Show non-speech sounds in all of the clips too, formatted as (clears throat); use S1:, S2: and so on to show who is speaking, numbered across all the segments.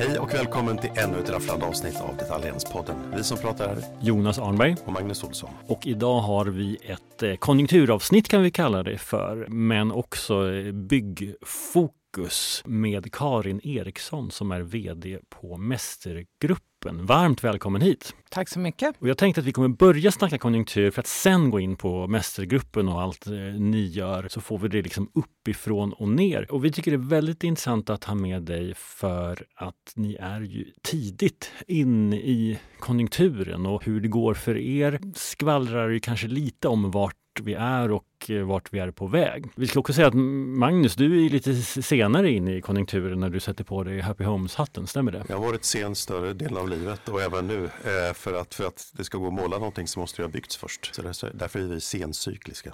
S1: Hej och välkommen till ännu ett rafflande avsnitt av Detaljhandelspodden. Vi som pratar är
S2: Jonas Arnberg.
S1: och Magnus Olsson.
S2: Och idag har vi ett eh, konjunkturavsnitt kan vi kalla det för, men också eh, byggfokus med Karin Eriksson som är VD på Mästergruppen. Varmt välkommen hit!
S3: Tack så mycket.
S2: Och jag tänkte att vi kommer börja snacka konjunktur för att sen gå in på Mästergruppen och allt eh, ni gör så får vi det liksom uppifrån och ner. Och vi tycker det är väldigt intressant att ha med dig för att ni är ju tidigt in i konjunkturen och hur det går för er skvallrar ju kanske lite om vart vi är och eh, vart vi är på väg. Vi ska också säga att Magnus, du är lite senare in i konjunkturen när du sätter på dig Happy Homes-hatten, stämmer det?
S1: Jag har varit sen större delen av livet och även nu. Eh, för, att, för att det ska gå att måla någonting så måste det ha byggts först. Så därför, är vi sencykliska.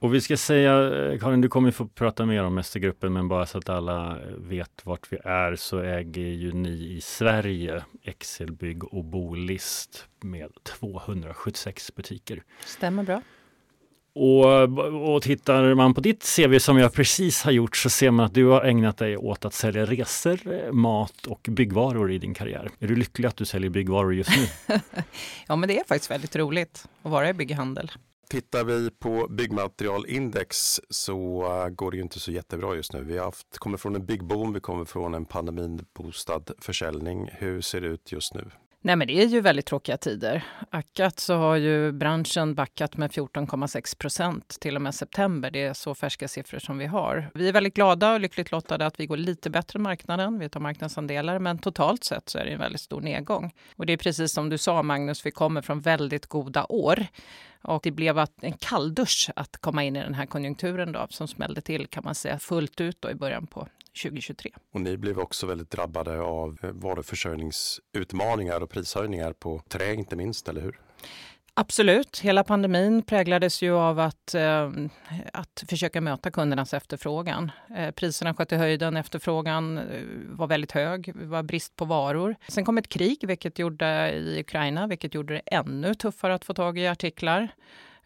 S2: Och vi ska säga, eh, Karin, du kommer få prata mer om Mästergruppen, men bara så att alla vet vart vi är så äger ju ni i Sverige Excelbygg och Bolist med 276 butiker.
S3: Stämmer bra.
S2: Och, och tittar man på ditt CV som jag precis har gjort så ser man att du har ägnat dig åt att sälja resor, mat och byggvaror i din karriär. Är du lycklig att du säljer byggvaror just nu? (laughs)
S3: ja, men det är faktiskt väldigt roligt att vara i bygghandel.
S1: Tittar vi på byggmaterialindex så går det ju inte så jättebra just nu. Vi har haft, kommer från en byggboom, vi kommer från en pandeminboostad försäljning. Hur ser det ut just nu?
S3: Nej, men det är ju väldigt tråkiga tider. Ackat så har ju branschen backat med 14,6 procent till och med september. Det är så färska siffror som vi har. Vi är väldigt glada och lyckligt lottade att vi går lite bättre än marknaden. Vi tar marknadsandelar, men totalt sett så är det en väldigt stor nedgång. Och det är precis som du sa Magnus, vi kommer från väldigt goda år. Och det blev en kalldusch att komma in i den här konjunkturen då, som smällde till kan man säga fullt ut då i början på 2023.
S1: Och ni blev också väldigt drabbade av varuförsörjningsutmaningar och prishöjningar på trä inte minst, eller hur?
S3: Absolut. Hela pandemin präglades ju av att, eh, att försöka möta kundernas efterfrågan. Eh, priserna sköt i höjden, efterfrågan eh, var väldigt hög, det var brist på varor. Sen kom ett krig vilket gjorde, i Ukraina, vilket gjorde det ännu tuffare att få tag i artiklar.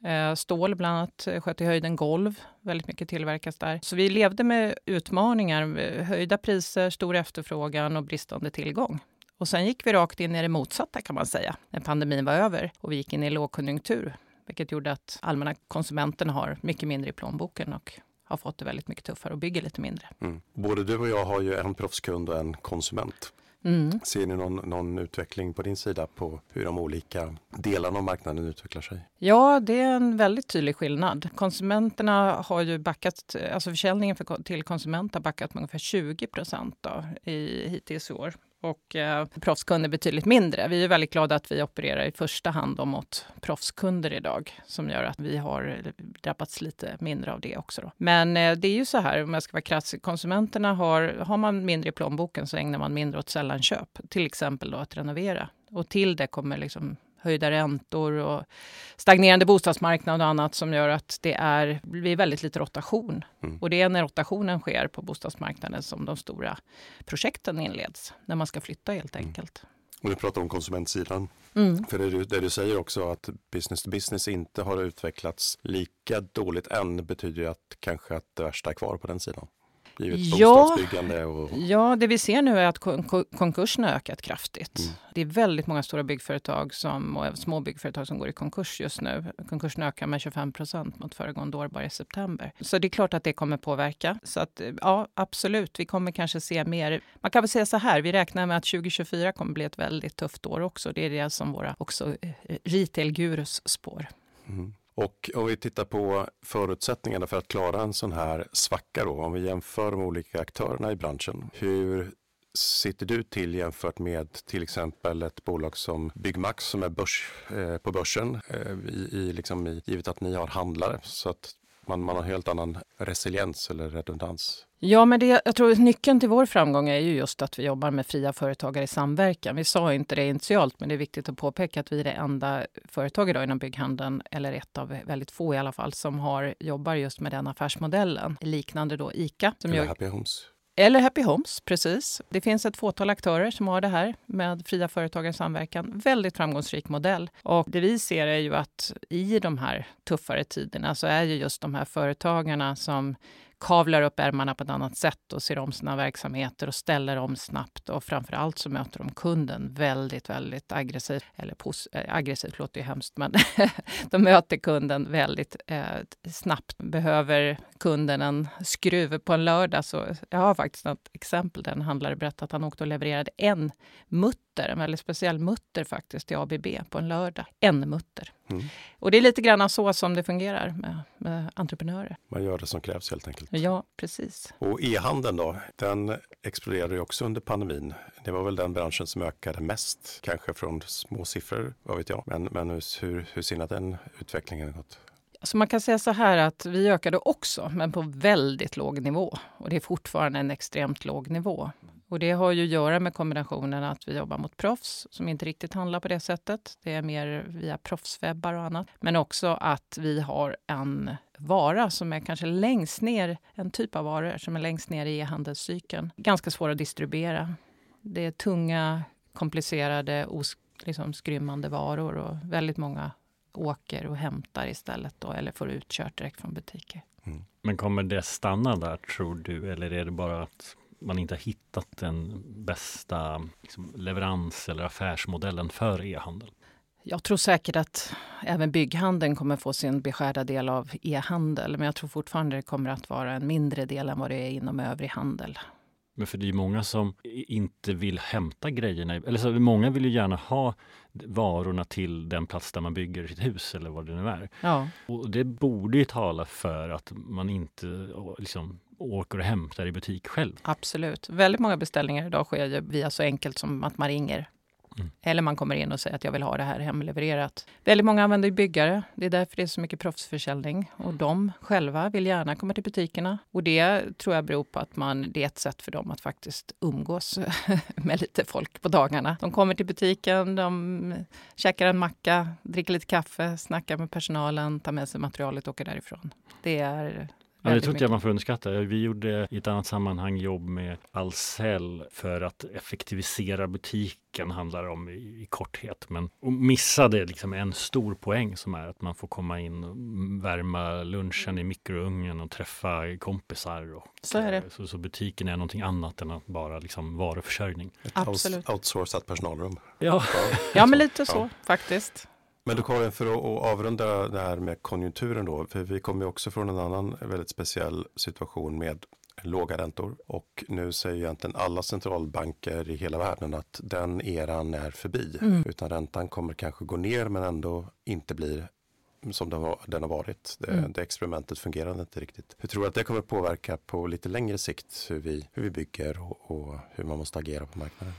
S3: Eh, stål bland annat eh, sköt i höjden, golv, väldigt mycket tillverkas där. Så vi levde med utmaningar, eh, höjda priser, stor efterfrågan och bristande tillgång. Och sen gick vi rakt in i det motsatta kan man säga, när pandemin var över och vi gick in i lågkonjunktur, vilket gjorde att allmänna konsumenterna har mycket mindre i plånboken och har fått det väldigt mycket tuffare och bygger lite mindre.
S1: Mm. Både du och jag har ju en proffskund och en konsument. Mm. Ser ni någon, någon, utveckling på din sida på hur de olika delarna av marknaden utvecklar sig?
S3: Ja, det är en väldigt tydlig skillnad. Konsumenterna har ju backat, alltså försäljningen för, till konsument har backat med ungefär 20 procent hittills i år och eh, proffskunder betydligt mindre. Vi är väldigt glada att vi opererar i första hand mot proffskunder idag som gör att vi har eh, drabbats lite mindre av det också. Då. Men eh, det är ju så här, om jag ska vara krass, konsumenterna har, har man mindre i plånboken så ägnar man mindre åt sällanköp, till exempel då att renovera. Och till det kommer liksom höjda räntor och stagnerande bostadsmarknad och annat som gör att det är, blir väldigt lite rotation. Mm. Och det är när rotationen sker på bostadsmarknaden som de stora projekten inleds, när man ska flytta helt mm. enkelt. Mm.
S1: Och du pratar om konsumentsidan. Mm. För det du, det du säger också att business to business inte har utvecklats lika dåligt än betyder ju att kanske att det värsta är kvar på den sidan
S3: givet ja, Och... Ja, det vi ser nu är att kon konkurserna har ökat kraftigt. Mm. Det är väldigt många stora byggföretag som, och små byggföretag som går i konkurs just nu. Konkurserna ökar med 25 procent mot föregående år bara i september. Så det är klart att det kommer påverka. Så att, ja, absolut, vi kommer kanske se mer. Man kan väl säga så här, vi räknar med att 2024 kommer bli ett väldigt tufft år också. Det är det som våra också eh, retail-gurus spår. Mm.
S1: Och om vi tittar på förutsättningarna för att klara en sån här svacka då, om vi jämför de olika aktörerna i branschen. Hur sitter du till jämfört med till exempel ett bolag som Byggmax som är börs, eh, på börsen, eh, i, i, liksom i, givet att ni har handlare så att man, man har helt annan resiliens eller redundans?
S3: Ja, men det, jag tror nyckeln till vår framgång är ju just att vi jobbar med fria företagare i samverkan. Vi sa inte det initialt, men det är viktigt att påpeka att vi är det enda företag idag inom bygghandeln, eller ett av väldigt få i alla fall, som har, jobbar just med den affärsmodellen. Liknande då ICA.
S1: Som eller Happy Homes.
S3: Eller Happy Homes, precis. Det finns ett fåtal aktörer som har det här med fria företagare i samverkan. Väldigt framgångsrik modell. Och det vi ser är ju att i de här tuffare tiderna så är ju just de här företagarna som kavlar upp ärmarna på ett annat sätt och ser om sina verksamheter och ställer om snabbt. Och framför allt så möter de kunden väldigt, väldigt aggressivt. Eller pos- äh, aggressivt låter ju hemskt, men (laughs) de möter kunden väldigt eh, snabbt. Behöver kunden en skruv på en lördag så jag har faktiskt ett exempel där en handlare berättade att han åkte och levererade en mutter, en väldigt speciell mutter faktiskt, till ABB på en lördag. En mutter. Mm. Och det är lite grann så som det fungerar med, med entreprenörer.
S1: Man gör det som krävs helt enkelt.
S3: Ja, precis.
S1: Och e-handeln då, den exploderade ju också under pandemin. Det var väl den branschen som ökade mest, kanske från små siffror, vad vet jag. Men, men hur, hur ser ni att den utvecklingen gått?
S3: Alltså man kan säga så här att vi ökade också, men på väldigt låg nivå. Och det är fortfarande en extremt låg nivå. Och det har ju att göra med kombinationen att vi jobbar mot proffs som inte riktigt handlar på det sättet. Det är mer via proffswebbar och annat. Men också att vi har en vara som är kanske längst ner, en typ av varor som är längst ner i e-handelscykeln. Ganska svår att distribuera. Det är tunga, komplicerade, os liksom skrymmande varor och väldigt många åker och hämtar istället då, eller får utkört direkt från butiker.
S2: Mm. Men kommer det stanna där tror du eller är det bara att man inte har hittat den bästa liksom, leverans eller affärsmodellen för e-handel?
S3: Jag tror säkert att även bygghandeln kommer få sin beskärda del av e-handel. Men jag tror fortfarande det kommer att vara en mindre del än vad det är inom övrig handel.
S2: Men för det är många som inte vill hämta grejerna. Eller så, många vill ju gärna ha varorna till den plats där man bygger sitt hus eller vad det nu är.
S3: Ja.
S2: Och det borde ju tala för att man inte liksom, åker och hämtar i butik själv.
S3: Absolut. Väldigt många beställningar idag sker ju via så enkelt som att man ringer. Mm. Eller man kommer in och säger att jag vill ha det här hemlevererat. Väldigt många använder byggare. Det är därför det är så mycket proffsförsäljning. Och de själva vill gärna komma till butikerna. Och det tror jag beror på att man, det är ett sätt för dem att faktiskt umgås (laughs) med lite folk på dagarna. De kommer till butiken, de käkar en macka, dricker lite kaffe, snackar med personalen, tar med sig materialet och åker därifrån. Det är
S2: Ja, det tror inte jag man får underskatta. Vi gjorde i ett annat sammanhang jobb med Ahlsell för att effektivisera butiken handlar om i, i korthet. Men och missade liksom en stor poäng som är att man får komma in och värma lunchen i mikrougnen och träffa kompisar. Och,
S3: så är det.
S2: Så, så butiken är någonting annat än att bara liksom varuförsörjning.
S1: Ett Absolut. outsourcat personalrum.
S3: Ja, ja men lite så ja. faktiskt.
S1: Men du Karin, för att avrunda det här med konjunkturen då, för vi kommer också från en annan väldigt speciell situation med låga räntor och nu säger egentligen alla centralbanker i hela världen att den eran är förbi, mm. utan räntan kommer kanske gå ner men ändå inte bli som den, var, den har varit. Det, mm. det experimentet fungerade inte riktigt. Hur tror du att det kommer påverka på lite längre sikt hur vi, hur vi bygger och, och hur man måste agera på marknaden?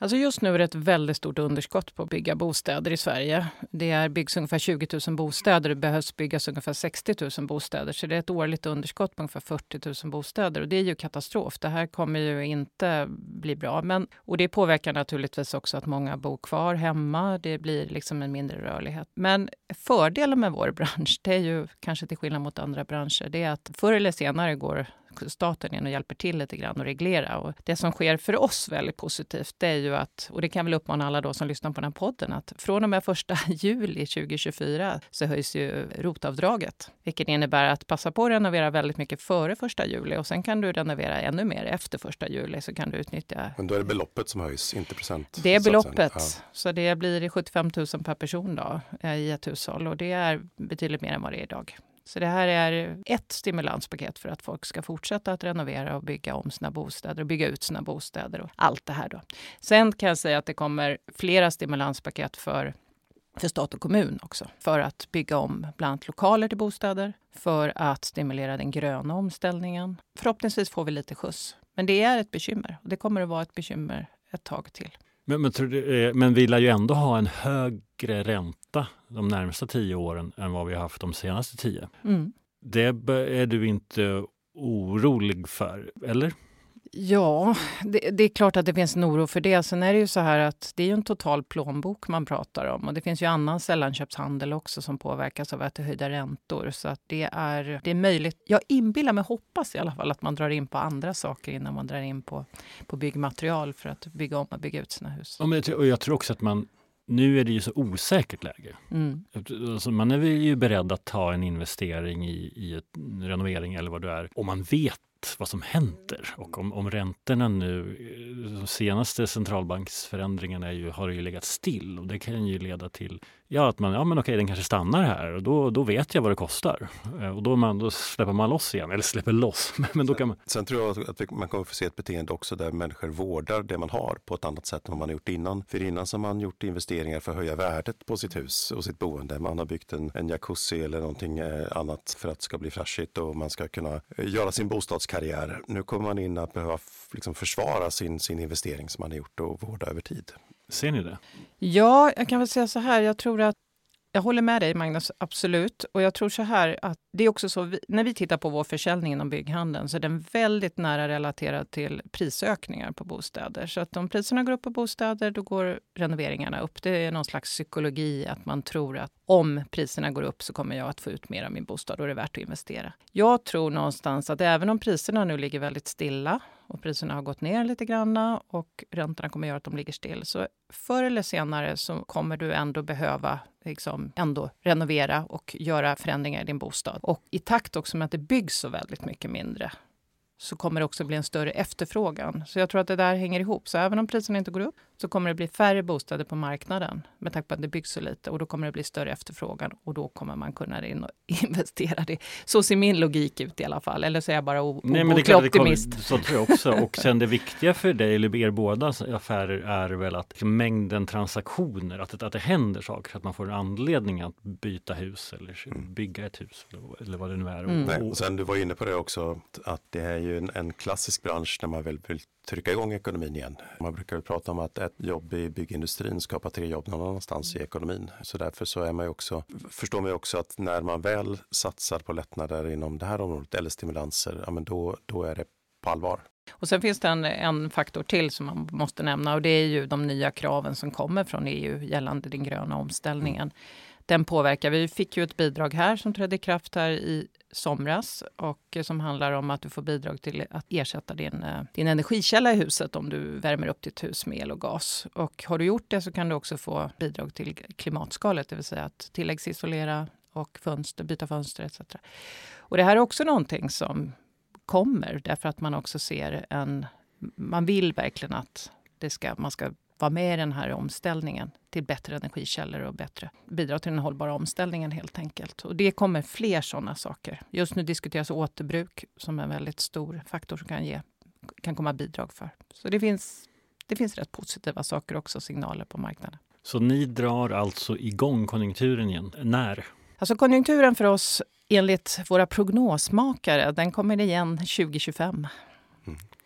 S3: Alltså just nu är det ett väldigt stort underskott på att bygga bostäder i Sverige. Det är byggs ungefär 20 000 bostäder. och Det behövs byggas ungefär 60 000 bostäder. Så det är ett årligt underskott på ungefär 40 000 bostäder. Och det är ju katastrof. Det här kommer ju inte bli bra. Men, och det påverkar naturligtvis också att många bor kvar hemma. Det blir liksom en mindre rörlighet. Men fördelen med vår (laughs) bransch, det är ju kanske till skillnad mot andra branscher, det är att förr eller senare går staten in och hjälper till lite grann och reglera. Och det som sker för oss väldigt positivt, det är ju att, och det kan väl uppmana alla då som lyssnar på den här podden, att från och med första (laughs) juli 2024 så höjs ju rotavdraget, vilket innebär att passa på att renovera väldigt mycket före första juli och sen kan du renovera ännu mer efter första juli så kan du utnyttja.
S1: Men då är det beloppet som höjs, inte procent?
S3: Det är beloppet, ja. så det blir 75 000 per person då eh, i ett hushåll och det är betydligt mer än vad det är idag. Så det här är ett stimulanspaket för att folk ska fortsätta att renovera och bygga om sina bostäder och bygga ut sina bostäder och allt det här. Då. Sen kan jag säga att det kommer flera stimulanspaket för för stat och kommun också. För att bygga om bland annat lokaler till bostäder, för att stimulera den gröna omställningen. Förhoppningsvis får vi lite skjuts. Men det är ett bekymmer och det kommer att vara ett bekymmer ett tag till.
S2: Men, men, du, men vi lär ju ändå ha en högre ränta de närmsta tio åren än vad vi har haft de senaste tio.
S3: Mm.
S2: Det är du inte orolig för, eller?
S3: Ja, det, det, är klart att det finns en oro för det. Sen är det ju så här att det är en total plånbok man pratar om. Och det finns ju annan sällanköpshandel också som påverkas av att det höjda räntor. Så att det är, det är möjligt. Jag inbillar mig, hoppas i alla fall, att man drar in på andra saker innan man drar in på, på byggmaterial för att bygga om och bygga ut sina hus.
S2: Ja, men jag, tror, och jag tror också att man nu är det ju så osäkert läge. Mm. Alltså man är ju beredd att ta en investering i, i en renovering eller vad det är om man vet vad som händer. Och om, om räntorna nu, de senaste centralbanksförändringarna är ju, har ju legat still och det kan ju leda till ja, att man, ja men okej, den kanske stannar här och då, då vet jag vad det kostar. Eh, och då, man, då släpper man loss igen, eller släpper loss. (laughs) Men då kan man...
S1: Sen tror jag att man kommer få se ett beteende också där människor vårdar det man har på ett annat sätt än vad man har gjort innan. För innan så har man gjort investeringar för att höja värdet på sitt hus och sitt boende. Man har byggt en, en jacuzzi eller någonting eh, annat för att det ska bli flashigt och man ska kunna eh, göra sin karriär. Nu kommer man in att behöva liksom försvara sin, sin investering som man har gjort och vårda över tid.
S2: Ser ni det?
S3: Ja, jag kan väl säga så här. Jag tror att jag håller med dig Magnus, absolut. Och jag tror så här att det är också så, vi, när vi tittar på vår försäljning inom bygghandeln så är den väldigt nära relaterad till prisökningar på bostäder. Så att om priserna går upp på bostäder, då går renoveringarna upp. Det är någon slags psykologi att man tror att om priserna går upp så kommer jag att få ut mer av min bostad och det är värt att investera. Jag tror någonstans att även om priserna nu ligger väldigt stilla och priserna har gått ner lite grann och räntorna kommer att göra att de ligger still. Så förr eller senare så kommer du ändå behöva liksom ändå renovera och göra förändringar i din bostad. Och i takt också med att det byggs så väldigt mycket mindre så kommer det också bli en större efterfrågan. Så jag tror att det där hänger ihop. Så även om priserna inte går upp så kommer det bli färre bostäder på marknaden med tanke på att det byggs så lite och då kommer det bli större efterfrågan och då kommer man kunna in och (laughs) investera det. Så ser min logik ut i alla fall. Eller så är jag bara obotlig optimist.
S2: Kommer, så tror jag också. Och (laughs) sen det viktiga för dig eller er båda affärer är väl att mängden transaktioner, att det, att det händer saker, att man får en anledning att byta hus eller mm. bygga ett hus eller vad det nu är.
S1: Mm. Nej, och sen du var inne på det också, att det är ju en, en klassisk bransch där man väl vill trycka igång ekonomin igen. Man brukar prata om att ett jobb i byggindustrin skapar tre jobb någon annanstans i ekonomin. Så därför så är man ju också, förstår man ju också att när man väl satsar på lättnader inom det här området eller stimulanser, ja men då, då är det på allvar.
S3: Och sen finns det en, en, faktor till som man måste nämna och det är ju de nya kraven som kommer från EU gällande den gröna omställningen. Mm. Den påverkar. Vi fick ju ett bidrag här som trädde i kraft här i somras och eh, som handlar om att du får bidrag till att ersätta din, eh, din energikälla i huset om du värmer upp ditt hus med el och gas. Och har du gjort det så kan du också få bidrag till klimatskalet, det vill säga att tilläggsisolera och fönster, byta fönster etc. Och det här är också någonting som kommer därför att man också ser en... Man vill verkligen att det ska, man ska vara med i den här omställningen till bättre energikällor och bättre bidra till den hållbara omställningen helt enkelt. Och det kommer fler sådana saker. Just nu diskuteras återbruk som en väldigt stor faktor som kan, ge, kan komma bidrag för. Så det finns, det finns rätt positiva saker också, signaler på marknaden.
S2: Så ni drar alltså igång konjunkturen igen? När?
S3: Alltså konjunkturen för oss enligt våra prognosmakare, den kommer igen 2025.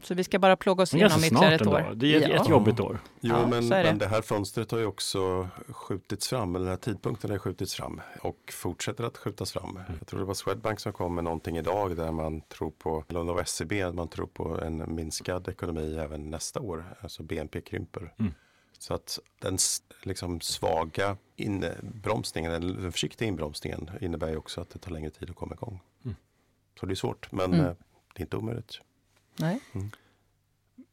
S3: Så vi ska bara plåga oss igenom ytterligare ett år.
S2: Det är ett, ja. ett jobbigt år.
S1: Jo, ja, men, det. men det här fönstret har ju också skjutits fram, eller den här tidpunkten har skjutits fram och fortsätter att skjutas fram. Mm. Jag tror det var Swedbank som kom med någonting idag där man tror på, eller SCB, man tror på en minskad ekonomi även nästa år. Alltså BNP krymper. Mm. Så att den liksom svaga inbromsningen, den försiktiga inbromsningen innebär ju också att det tar längre tid att komma igång. Mm. Så det är svårt, men mm. Eh, det är inte omöjligt.
S3: Nej. Mm.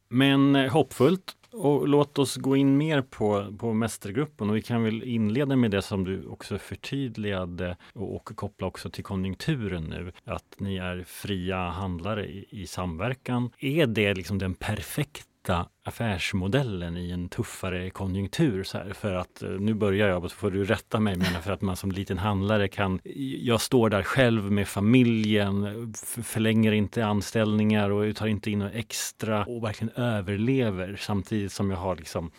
S2: Men eh, hoppfullt. Och låt oss gå in mer på, på mästergruppen och vi kan väl inleda med det som du också förtydligade och, och koppla också till konjunkturen nu. Att ni är fria handlare i, i samverkan. Är det liksom den perfekta hitta affärsmodellen i en tuffare konjunktur. Så här, för att eh, nu börjar jag, och så får du rätta mig, men för att man som liten handlare kan... Jag står där själv med familjen, förlänger inte anställningar och tar inte in något extra och verkligen överlever samtidigt som jag har liksom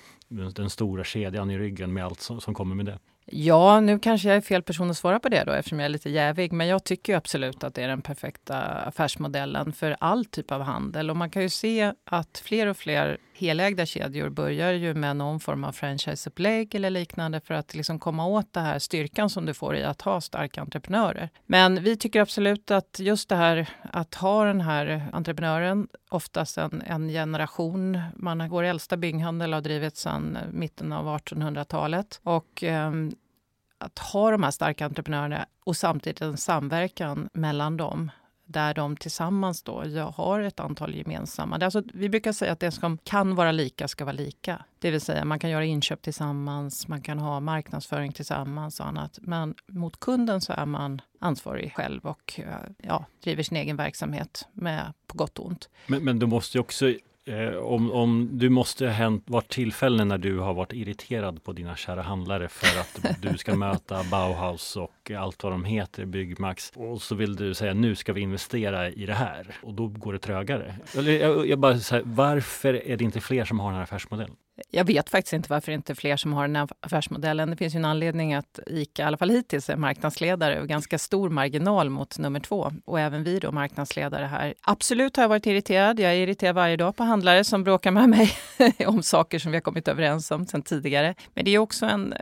S2: den stora kedjan i ryggen med allt som, som kommer med det.
S3: Ja, nu kanske jag är fel person att svara på det då eftersom jag är lite jävig. Men jag tycker absolut att det är den perfekta affärsmodellen för all typ av handel. Och man kan ju se att fler och fler helägda kedjor börjar ju med någon form av franchiseupplägg eller liknande för att liksom komma åt den här styrkan som du får i att ha starka entreprenörer. Men vi tycker absolut att just det här att ha den här entreprenören, oftast en, en generation, man, vår äldsta bygghandel har drivits sedan mitten av 1800-talet och eh, att ha de här starka entreprenörerna och samtidigt en samverkan mellan dem där de tillsammans då har ett antal gemensamma. Alltså, vi brukar säga att det som kan vara lika ska vara lika. Det vill säga man kan göra inköp tillsammans, man kan ha marknadsföring tillsammans och annat. Men mot kunden så är man ansvarig själv och eh, ja, driver sin egen verksamhet med på gott och ont.
S2: Men, men du måste ju också Eh, om, om du måste ha hänt, varit tillfällen när du har varit irriterad på dina kära handlare för att du ska möta (laughs) Bauhaus och allt vad de heter, Byggmax. Och så vill du säga nu ska vi investera i det här och då går det trögare. Eller jag, jag bara säger, varför är det inte fler som har den här affärsmodellen?
S3: Jag vet faktiskt inte varför inte fler som har den här affärsmodellen. Det finns ju en anledning att ICA, i alla fall hittills, är marknadsledare och ganska stor marginal mot nummer två. Och även vi då marknadsledare här. Absolut har jag varit irriterad. Jag är irriterad varje dag på handlare som bråkar med mig (laughs) om saker som vi har kommit överens om sedan tidigare. Men det är också en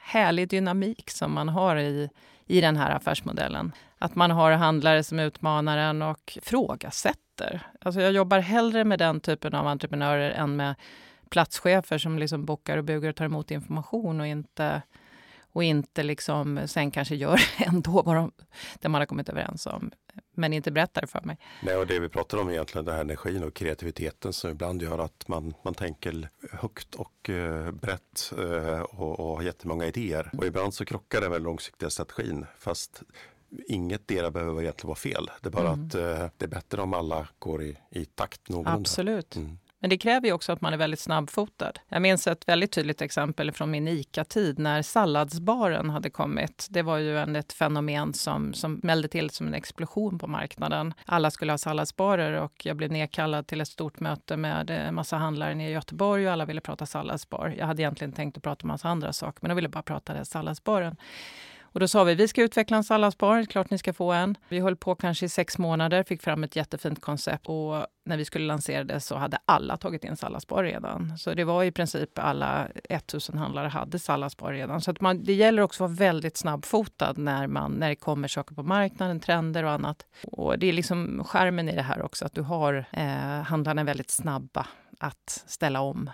S3: härlig dynamik som man har i, i den här affärsmodellen. Att man har handlare som utmanar en och frågasätter. Alltså jag jobbar hellre med den typen av entreprenörer än med platschefer som liksom bockar och bugar och tar emot information och inte, och inte liksom sen kanske gör (laughs) ändå vad de, det man har kommit överens om, men inte berättar för mig.
S1: Nej, och det vi pratar om egentligen, den här energin och kreativiteten som ibland gör att man, man tänker högt och eh, brett eh, och, och har jättemånga idéer. Och ibland så krockar det med långsiktiga strategin, fast inget dera behöver egentligen vara fel. Det är bara mm. att eh, det är bättre om alla går i, i takt någorlunda.
S3: Absolut. Mm. Men det kräver ju också att man är väldigt snabbfotad. Jag minns ett väldigt tydligt exempel från min ICA-tid när salladsbaren hade kommit. Det var ju en, ett fenomen som, som mällde till som en explosion på marknaden. Alla skulle ha salladsbarer och jag blev nedkallad till ett stort möte med en massa handlare nere i Göteborg och alla ville prata salladsbar. Jag hade egentligen tänkt att prata om massa andra saker, men de ville bara prata den salladsbaren. Och då sa vi vi ska utveckla en salladsbar, klart ni ska få en. Vi höll på kanske i sex månader, fick fram ett jättefint koncept och när vi skulle lansera det så hade alla tagit in salladsbar redan. Så det var i princip alla 1000 handlare hade salladsbar redan. Så att man, det gäller också att vara väldigt snabbfotad när, man, när det kommer saker på marknaden, trender och annat. Och det är liksom skärmen i det här också, att du har eh, handlarna väldigt snabba att ställa om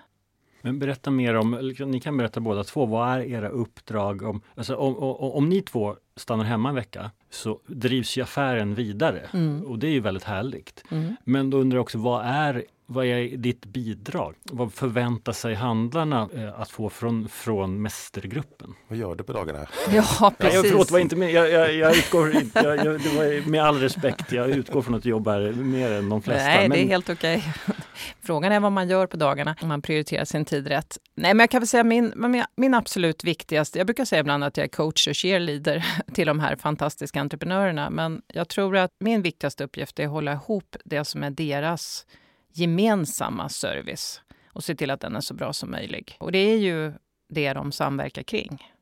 S2: men berätta mer om, ni kan berätta båda två, vad är era uppdrag? Om, alltså om, om, om ni två stannar hemma en vecka så drivs ju affären vidare mm. och det är ju väldigt härligt. Mm. Men då undrar jag också, vad är vad är ditt bidrag? Vad förväntar sig handlarna eh, att få från, från mästergruppen?
S1: Vad gör du på dagarna? (laughs)
S3: Ja, precis.
S2: Ja, förlåt, var inte med. Jag, jag, jag utgår, jag, jag, det var med all respekt, jag utgår från att du jobbar mer än de flesta.
S3: Nej, men... det är helt okej. Okay. (laughs) Frågan är vad man gör på dagarna, om man prioriterar sin tid rätt. Nej, men jag kan väl säga min, min, min absolut viktigaste, jag brukar säga ibland att jag är coach och cheerleader (laughs) till de här fantastiska entreprenörerna, men jag tror att min viktigaste uppgift är att hålla ihop det som är deras gemensamma service och se till att den är så bra som möjligt. Och det är ju det de samverkar kring.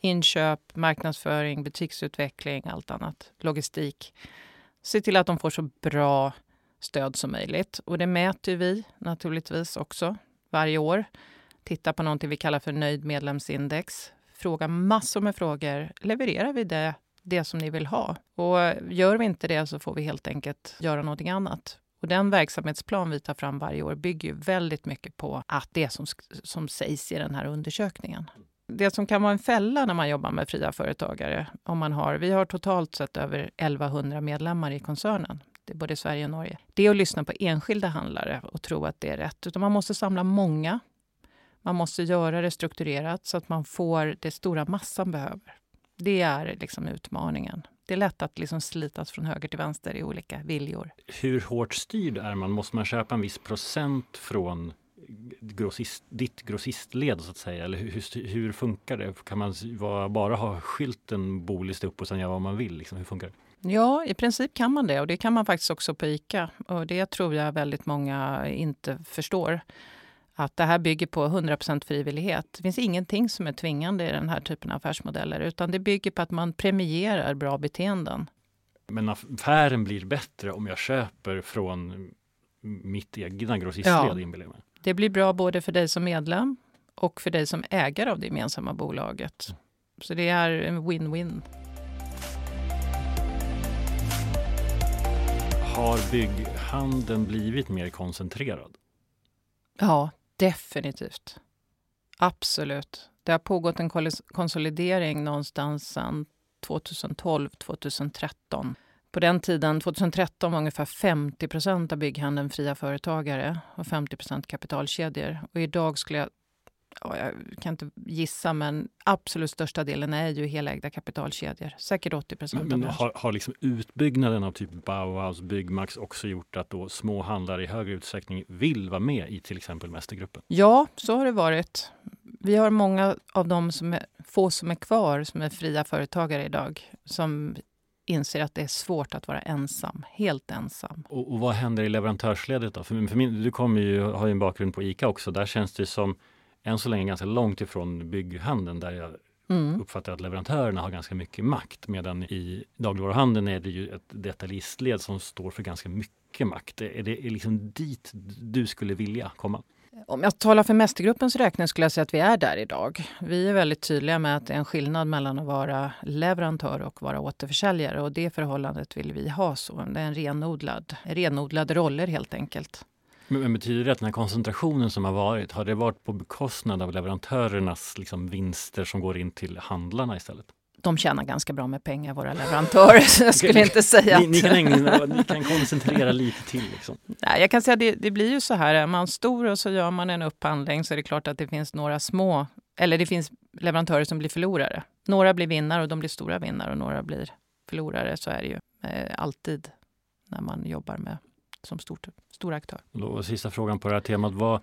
S3: Inköp, marknadsföring, butiksutveckling, allt annat, logistik. Se till att de får så bra stöd som möjligt. Och det mäter vi naturligtvis också varje år. Titta på någonting vi kallar för nöjd medlemsindex. Fråga massor med frågor. Levererar vi det, det som ni vill ha? Och gör vi inte det så får vi helt enkelt göra någonting annat. Och den verksamhetsplan vi tar fram varje år bygger väldigt mycket på att det som, som sägs i den här undersökningen. Det som kan vara en fälla när man jobbar med fria företagare, om man har, vi har totalt sett över 1100 medlemmar i koncernen, det är både Sverige och Norge, det är att lyssna på enskilda handlare och tro att det är rätt. Utan man måste samla många. Man måste göra det strukturerat så att man får det stora massan behöver. Det är liksom utmaningen. Det är lätt att liksom slitas från höger till vänster i olika viljor.
S2: Hur hårt styrd är man? Måste man köpa en viss procent från grossist, ditt grossistled så att säga? Eller hur, hur funkar det? Kan man bara ha skylten bolist upp och sen göra vad man vill? Liksom? Hur funkar det?
S3: Ja, i princip kan man det och det kan man faktiskt också på ICA. Och det tror jag väldigt många inte förstår att det här bygger på 100% frivillighet. Det finns ingenting som är tvingande i den här typen av affärsmodeller utan det bygger på att man premierar bra beteenden.
S2: Men affären blir bättre om jag köper från mitt egna grossistled, ja.
S3: Det blir bra både för dig som medlem och för dig som ägare av det gemensamma bolaget. Så det är en win-win.
S2: Har bygghandeln blivit mer koncentrerad?
S3: Ja, Definitivt. Absolut. Det har pågått en konsolidering någonstans sedan 2012, 2013. På den tiden, 2013, var ungefär 50 procent av bygghandeln fria företagare och 50 procent kapitalkedjor. Och idag skulle jag ja, jag kan inte gissa, men absolut största delen är ju helägda kapitalkedjor. Säkert 80 procent.
S2: Men, men har, har liksom utbyggnaden av typ Bauhaus, Byggmax också gjort att då små handlare i högre utsträckning vill vara med i till exempel Mästergruppen?
S3: Ja, så har det varit. Vi har många av de som är, få som är kvar som är fria företagare idag som inser att det är svårt att vara ensam, helt ensam.
S2: Och, och vad händer i leverantörsledet då? För, för min, du kommer ju, har ju en bakgrund på ICA också. Där känns det som än så länge ganska långt ifrån bygghandeln där jag mm. uppfattar att leverantörerna har ganska mycket makt medan i dagligvaruhandeln är det ju ett detaljestled som står för ganska mycket makt. Är det liksom dit du skulle vilja komma?
S3: Om jag talar för Mästergruppens räkning skulle jag säga att vi är där idag. Vi är väldigt tydliga med att det är en skillnad mellan att vara leverantör och vara återförsäljare och det förhållandet vill vi ha så. Det är en renodlad, renodlade roller helt enkelt.
S2: Men betyder det att den här koncentrationen som har varit, har det varit på bekostnad av leverantörernas liksom, vinster som går in till handlarna istället?
S3: De tjänar ganska bra med pengar, våra leverantörer. Så jag skulle inte säga
S2: att... Ni, kan, ägna, ni kan koncentrera lite till. Liksom.
S3: Nej, jag kan säga att det, det blir ju så här, är man stor och så gör man en upphandling så är det klart att det finns några små, eller det finns leverantörer som blir förlorare. Några blir vinnare och de blir stora vinnare och några blir förlorare. Så är det ju eh, alltid när man jobbar med som stort, stor aktör.
S2: Och sista frågan på det här temat. Vad,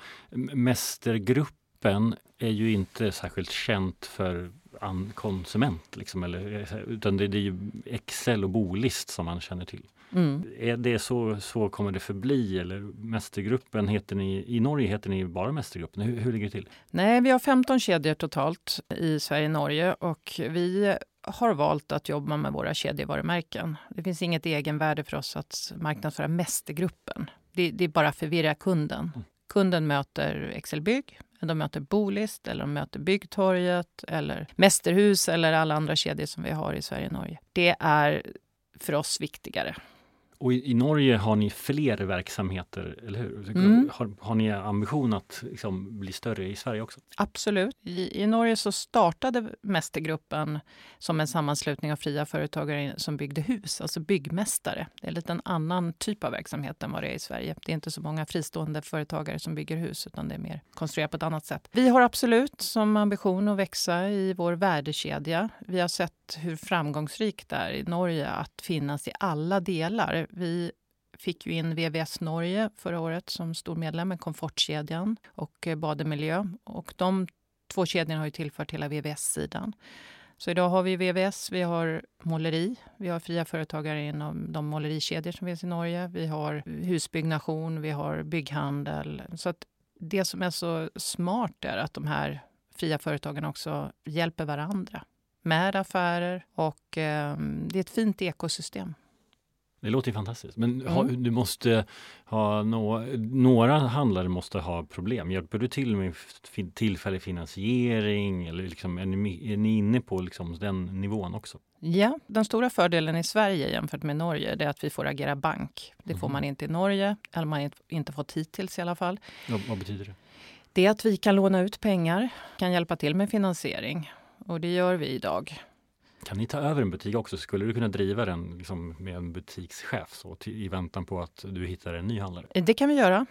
S2: mästergruppen är ju inte särskilt känt för konsument, liksom, eller, utan det, det är ju Excel och Bolist som man känner till. Mm. Är det så, så kommer det förbli? Eller Mästergruppen, heter ni, i Norge heter ni bara Mästergruppen. Hur, hur ligger det till?
S3: Nej, vi har 15 kedjor totalt i Sverige och Norge och vi har valt att jobba med våra kedjevarumärken. Det finns inget egenvärde för oss att marknadsföra Mästergruppen. Det, det är bara förvirra kunden. Mm. Kunden möter Excel Bygg, de möter Bolist, eller de möter Byggtorget, eller Mästerhus eller alla andra kedjor som vi har i Sverige och Norge. Det är för oss viktigare.
S2: Och i, i, Norge har ni fler verksamheter, eller hur? Mm. Har, har, ni ambition att liksom, bli större i Sverige också?
S3: Absolut. I, I, Norge så startade Mästergruppen som en sammanslutning av fria företagare som byggde hus, alltså byggmästare. Det är en annan typ av verksamhet än vad det är i Sverige. Det är inte så många fristående företagare som bygger hus, utan det är mer konstruerat på ett annat sätt. Vi har absolut som ambition att växa i vår värdekedja. Vi har sett hur framgångsrikt det är i Norge att finnas i alla delar. Vi fick ju in VVS Norge förra året som stor medlem med Komfortkedjan och eh, Bademiljö. Och de två kedjorna har ju tillfört hela VVS-sidan. Så idag har vi VVS, vi har måleri, vi har fria företagare inom de målerikedjor som finns i Norge. Vi har husbyggnation, vi har bygghandel. Så att det som är så smart är att de här fria företagen också hjälper varandra med affärer och eh, det är ett fint ekosystem.
S2: Det låter ju fantastiskt. Men mm. ha, du måste ha no, några handlare måste ha problem. Hjälper du till med tillfällig finansiering? Eller liksom, är, ni, är ni inne på liksom den nivån också?
S3: Ja, den stora fördelen i Sverige jämfört med Norge är att vi får agera bank. Det mm. får man inte i Norge, eller man har inte fått hittills i alla fall.
S2: Ja, vad betyder det?
S3: Det är att vi kan låna ut pengar, kan hjälpa till med finansiering och det gör vi idag.
S2: Kan ni ta över en butik också? Skulle du kunna driva den liksom med en butikschef så, till, i väntan på att du hittar en ny handlare?
S3: Eh, det kan vi göra.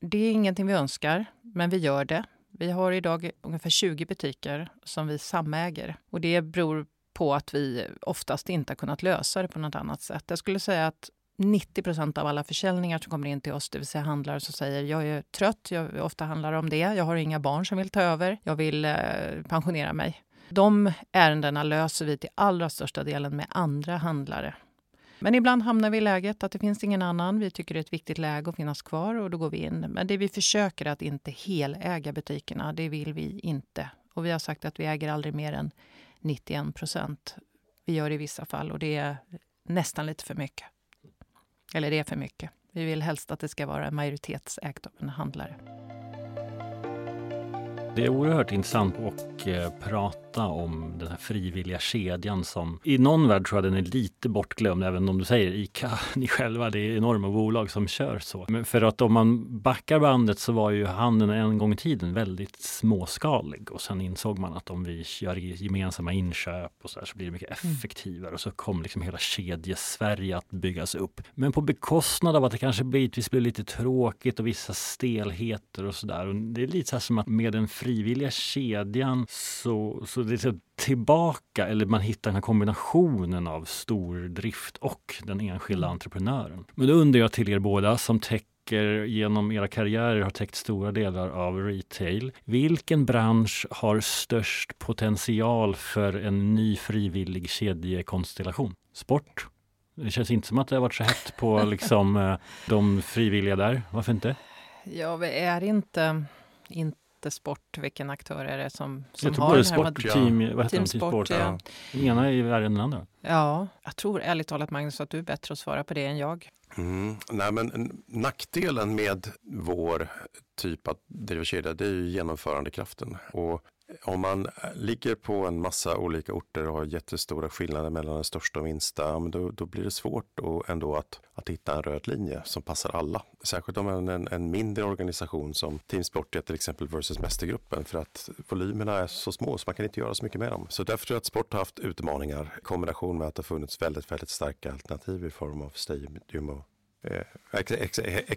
S3: Det är ingenting vi önskar, men vi gör det. Vi har idag ungefär 20 butiker som vi samäger och det beror på att vi oftast inte har kunnat lösa det på något annat sätt. Jag skulle säga att 90 av alla försäljningar som kommer in till oss, det vill säga handlare som säger jag är trött, jag ofta handlar om det, jag har inga barn som vill ta över, jag vill eh, pensionera mig. De ärendena löser vi till allra största delen med andra handlare. Men ibland hamnar vi i läget att det finns ingen annan. Vi tycker det är ett viktigt läge att finnas kvar och då går vi in. Men det vi försöker att inte heläga butikerna, det vill vi inte. Och vi har sagt att vi äger aldrig mer än 91 procent. Vi gör det i vissa fall och det är nästan lite för mycket. Eller det är för mycket. Vi vill helst att det ska vara majoritetsägt av en handlare.
S2: Det är oerhört intressant att eh, prata om den här frivilliga kedjan som i någon värld tror jag den är lite bortglömd, även om du säger ICA, (laughs) ni själva, det är enorma bolag som kör så. Men för att om man backar bandet så var ju handeln en gång i tiden väldigt småskalig och sen insåg man att om vi gör gemensamma inköp och så, här, så blir det mycket mm. effektivare och så kom liksom hela kedjesverige att byggas upp. Men på bekostnad av att det kanske bitvis blir lite tråkigt och vissa stelheter och sådär. Det är lite så som att med den frivilliga kedjan så, så det är tillbaka, eller man hittar den här kombinationen av stordrift och den enskilda mm. entreprenören. Men då undrar jag till er båda som täcker genom era karriärer har täckt stora delar av retail. Vilken bransch har störst potential för en ny frivillig kedjekonstellation? Sport? Det känns inte som att det har varit så hett på (laughs) liksom, eh, de frivilliga där. Varför inte?
S3: Ja, vi är inte, inte sport. Vilken aktör är det som, som
S2: jag tror har både sport och team, ja. vad heter team, sport, ja. ja. Ena är värre än den andra.
S3: Ja, jag tror ärligt talat Magnus att du är bättre att svara på det än jag.
S1: Mm. Nej, men nackdelen med vår typ att driva kedja, det är ju genomförandekraften. Och om man ligger på en massa olika orter och har jättestora skillnader mellan den största och minsta, då, då blir det svårt och ändå att, att hitta en röd linje som passar alla. Särskilt om man är en, en mindre organisation som Team Sport är till exempel versus Mästergruppen för att volymerna är så små så man kan inte göra så mycket med dem. Så därför tror jag att sport har haft utmaningar i kombination med att det har funnits väldigt, väldigt starka alternativ i form av Stadium och eh,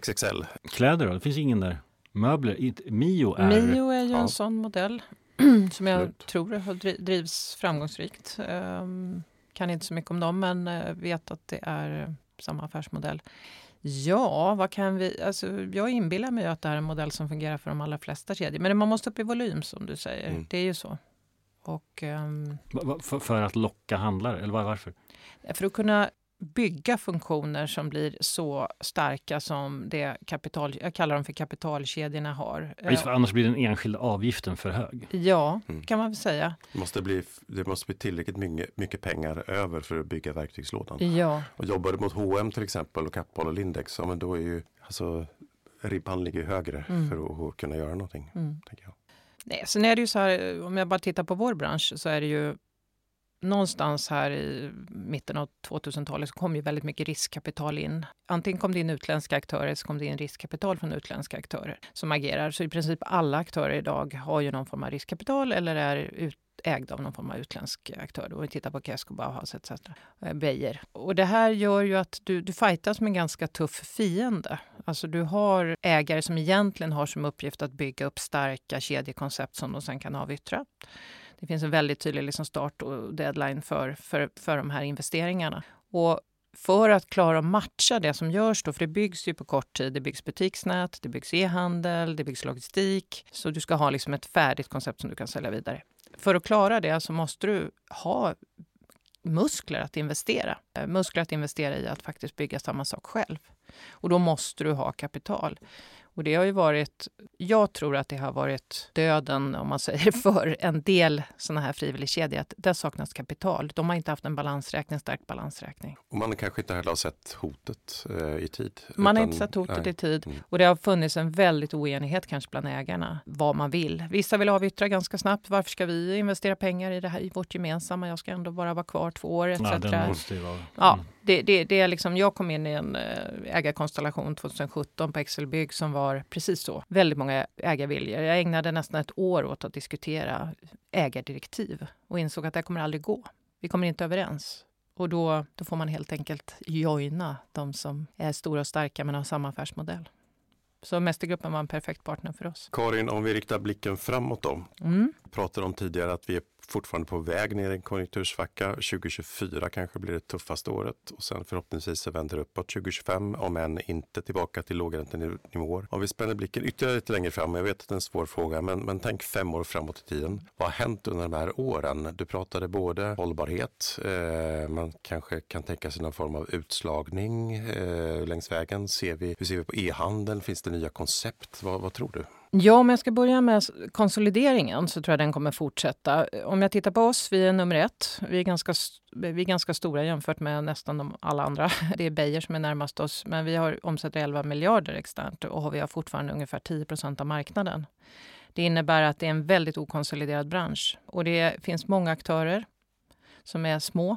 S1: XXL.
S2: Kläder då? Det finns ingen där? Möbler? Mio är...
S3: Mio är ju ja. en sån modell. (clears throat) som jag Slut. tror har drivs framgångsrikt. Um, kan inte så mycket om dem, men uh, vet att det är samma affärsmodell. Ja, vad kan vi... Alltså, jag inbillar mig att det är en modell som fungerar för de allra flesta kedjor. Men man måste upp i volym som du säger. Mm. Det är ju så. Och, um,
S2: för, för, att locka handlare, eller varför?
S3: För att kunna bygga funktioner som blir så starka som det kapital, jag kallar dem för kapitalkedjorna har.
S2: Just för annars blir den enskilda avgiften för hög.
S3: Ja, mm. kan man väl säga.
S1: Det måste bli, det måste bli tillräckligt mycket, mycket pengar över för att bygga verktygslådan.
S3: Ja.
S1: Och jobbar du mot H&M till exempel och Kappahl och Lindex, ja, men då är ju alltså, ribban ligger högre mm. för att, att, kunna göra någonting. Mm. Tänker jag.
S3: Nej, sen är det ju så här, om jag bara tittar på vår bransch så är det ju någonstans här i mitten av 2000-talet så kom ju väldigt mycket riskkapital in. Antingen kom det in utländska aktörer eller så kom det in riskkapital från utländska aktörer som agerar. Så i princip alla aktörer idag har ju någon form av riskkapital eller är ut, ägda av någon form av utländsk aktör. Om vi tittar på Kesko, Bauhaus etc. Eh, Beijer. Och det här gör ju att du, du fightas med en ganska tuff fiende. Alltså du har ägare som egentligen har som uppgift att bygga upp starka kedjekoncept som de sen kan avyttra. Det finns en väldigt tydlig liksom start och deadline för, för, för de här investeringarna. Och för att klara att matcha det som görs då, för det byggs ju på kort tid. Det byggs butiksnät, det byggs e-handel, det byggs logistik. Så du ska ha liksom ett färdigt koncept som du kan sälja vidare. För att klara det så måste du ha muskler att investera. Eh, muskler att investera i att faktiskt bygga samma sak själv. Och då måste du ha kapital. Och det har ju varit, jag tror att det har varit döden, om man säger, (laughs) för en del sådana här frivilligkedjor. Att det saknas kapital. De har inte haft en balansräkning, en stark balansräkning.
S1: Och man kanske inte heller har sett hotet eh, i tid.
S3: Man utan, har inte sett hotet nej. i tid. Mm. Och det har funnits en väldigt oenighet kanske bland ägarna, vad man vill. Vissa vill avyttra ganska snabbt. Varför ska vi investera pengar i det här, i vårt gemensamma? Jag ska ändå bara vara kvar två år, etc. Ja, det, det, det, är liksom, jag kom in i en eh, ägarkonstellation 2017 på Excelbygg som var precis så. Väldigt många ägarviljor. Jag ägnade nästan ett år åt att diskutera ägardirektiv och insåg att det kommer aldrig gå. Vi kommer inte överens. Och då, då får man helt enkelt joina de som är stora och starka men har samma affärsmodell. Så Mästergruppen var en perfekt partner för oss.
S1: Karin, om vi riktar blicken framåt då. Mm. Pratade om tidigare att vi är fortfarande på väg ner i en konjunktursvacka. 2024 kanske blir det tuffaste året och sen förhoppningsvis så vänder det uppåt 2025 om än inte tillbaka till lågräntenivåer. Om vi spänner blicken ytterligare lite längre fram, jag vet att det är en svår fråga, men, men tänk fem år framåt i tiden. Vad har hänt under de här åren? Du pratade både hållbarhet, eh, man kanske kan tänka sig någon form av utslagning eh, längs vägen. Ser vi, hur ser vi på e-handeln? Finns det nya koncept? Vad, vad tror du?
S3: Ja, om jag ska börja med konsolideringen så tror jag den kommer fortsätta. Om jag tittar på oss, vi är nummer ett. Vi är ganska, vi är ganska stora jämfört med nästan de, alla andra. (laughs) Det är Beijer som är närmast oss, men vi har omsätter 11 miljarder externt och vi har fortfarande ungefär 10 procent av marknaden. Det innebär att det är en väldigt okonsoliderad bransch och det finns många aktörer som är små,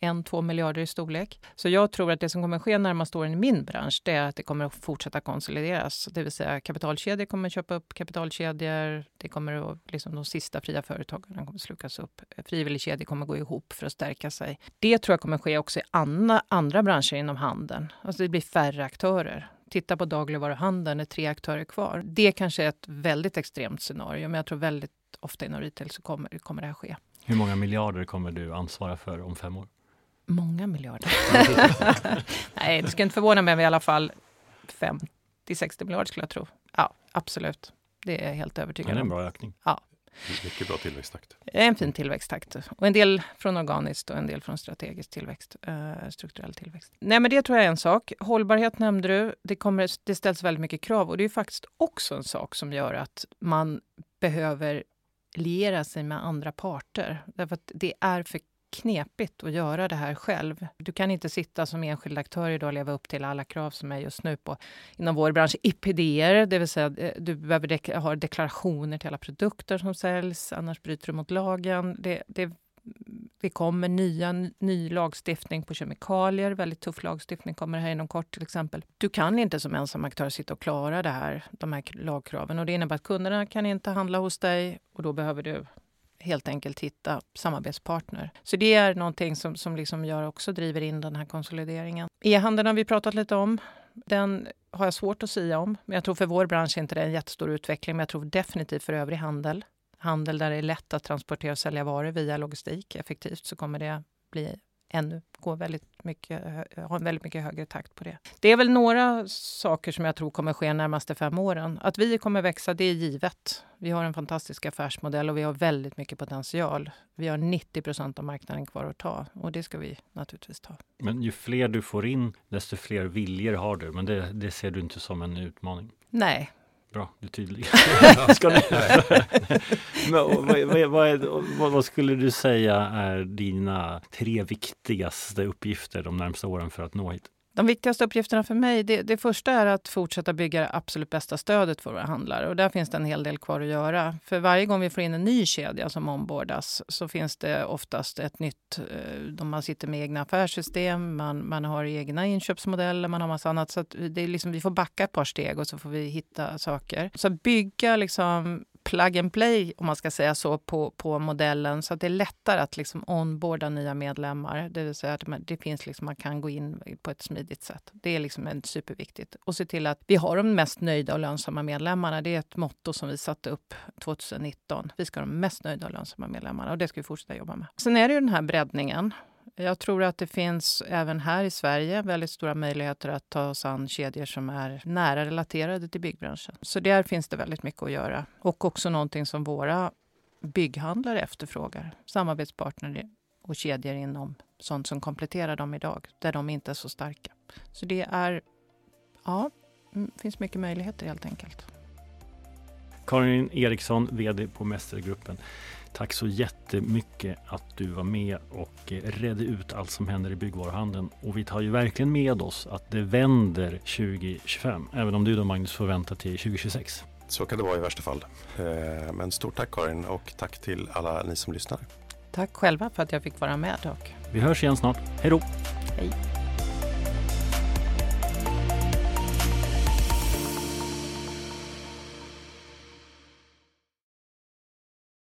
S3: en, två miljarder i storlek. Så jag tror att det som kommer ske närmaste åren i min bransch, det är att det kommer att fortsätta konsolideras. Det vill säga kapitalkedjor kommer att köpa upp kapitalkedjor. Det kommer att, liksom de sista fria företagen kommer att slukas upp. Frivilligkedjor kommer att gå ihop för att stärka sig. Det tror jag kommer att ske också i andra, andra branscher inom handeln. Alltså det blir färre aktörer. Titta på dagligvaruhandeln, det är tre aktörer kvar. Det kanske är ett väldigt extremt scenario, men jag tror väldigt ofta inom retail så kommer, kommer det här ske.
S2: Hur många miljarder kommer du ansvara för om fem år?
S3: Många miljarder. (laughs) Nej, det ska inte förvåna mig, men i alla fall 50-60 miljarder skulle jag tro. Ja, absolut. Det är jag helt övertygad
S2: om. Det
S3: är
S2: en bra ökning.
S3: Ja.
S1: Mycket bra tillväxttakt.
S3: En fin tillväxttakt. Och en del från organiskt och en del från strategisk tillväxt, eh, strukturell tillväxt. Nej, men det tror jag är en sak. Hållbarhet nämnde du. Det, kommer, det ställs väldigt mycket krav och det är faktiskt också en sak som gör att man behöver liera sig med andra parter. Därför att det är för knepigt att göra det här själv. Du kan inte sitta som enskild aktör idag och leva upp till alla krav som är just nu på inom vår bransch. IPDer, det vill säga eh, du behöver dek ha deklarationer till alla produkter som säljs, annars bryter du mot lagen. Det, det, det kommer nya, ny lagstiftning på kemikalier. Väldigt tuff lagstiftning kommer här inom kort till exempel. Du kan inte som ensam aktör sitta och klara det här, de här lagkraven. Och det innebär att kunderna kan inte handla hos dig och då behöver du helt enkelt hitta samarbetspartner. Så det är någonting som, som liksom gör också driver in den här konsolideringen. E-handeln har vi pratat lite om. Den har jag svårt att säga om. Men jag tror för vår bransch är inte det en jättestor utveckling. Men jag tror definitivt för övrig handel. Handel där det är lätt att transportera och sälja varor via logistik effektivt så kommer det bli ännu gå väldigt mycket, ha en väldigt mycket högre takt på det. Det är väl några saker som jag tror kommer ske närmaste fem åren. Att vi kommer växa, det är givet. Vi har en fantastisk affärsmodell och vi har väldigt mycket potential. Vi har 90 procent av marknaden kvar att ta och det ska vi naturligtvis ta.
S2: Men ju fler du får in, desto fler viljor har du. Men det, det ser du inte som en utmaning?
S3: Nej,
S2: Bra, du är tydlig. Vad, skulle du säga är dina tre viktigaste uppgifter de närmsta åren för att nå hit?
S3: De viktigaste uppgifterna för mig, det, det, första är att fortsätta bygga det absolut bästa stödet för våra handlare. Och där finns det en hel del kvar att göra. För varje gång vi får in en ny kedja som ombordas så finns det oftast ett nytt... Eh, de man sitter med egna affärssystem, man, man har egna inköpsmodeller, man har massa annat. Så det är liksom, vi får backa ett par steg och så får vi hitta saker. Så bygga liksom plug and play, om man ska säga så, på, på modellen så att det är lättare att liksom onboarda nya medlemmar. Det vill säga att det finns liksom, man kan gå in på ett smidigt sätt. Det är liksom superviktigt. Och se till att vi har de mest nöjda och lönsamma medlemmarna. Det är ett motto som vi satte upp 2019. Vi ska ha de mest nöjda och lönsamma medlemmarna och det ska vi fortsätta jobba med. Sen är det ju den här breddningen. Jag tror att det finns även här i Sverige väldigt stora möjligheter att ta oss an kedjor som är nära relaterade till byggbranschen. Så där finns det väldigt mycket att göra. Och också någonting som våra bygghandlare efterfrågar. Samarbetspartner och kedjor inom sånt som kompletterar dem idag, där de inte är så starka. Så det är, ja, det finns mycket möjligheter helt enkelt.
S2: Karin Eriksson, VD på Mästergruppen. Tack så jättemycket att du var med och redde ut allt som händer i byggvaruhandeln. Och vi tar ju verkligen med oss att det vänder 2025, även om du då Magnus får vänta till 2026.
S1: Så kan det vara i värsta fall. Eh, men stort tack Karin och tack till alla ni som lyssnar.
S3: Tack själva för att jag fick vara med. Och...
S2: Vi hörs igen snart. Hej då!
S3: Hej!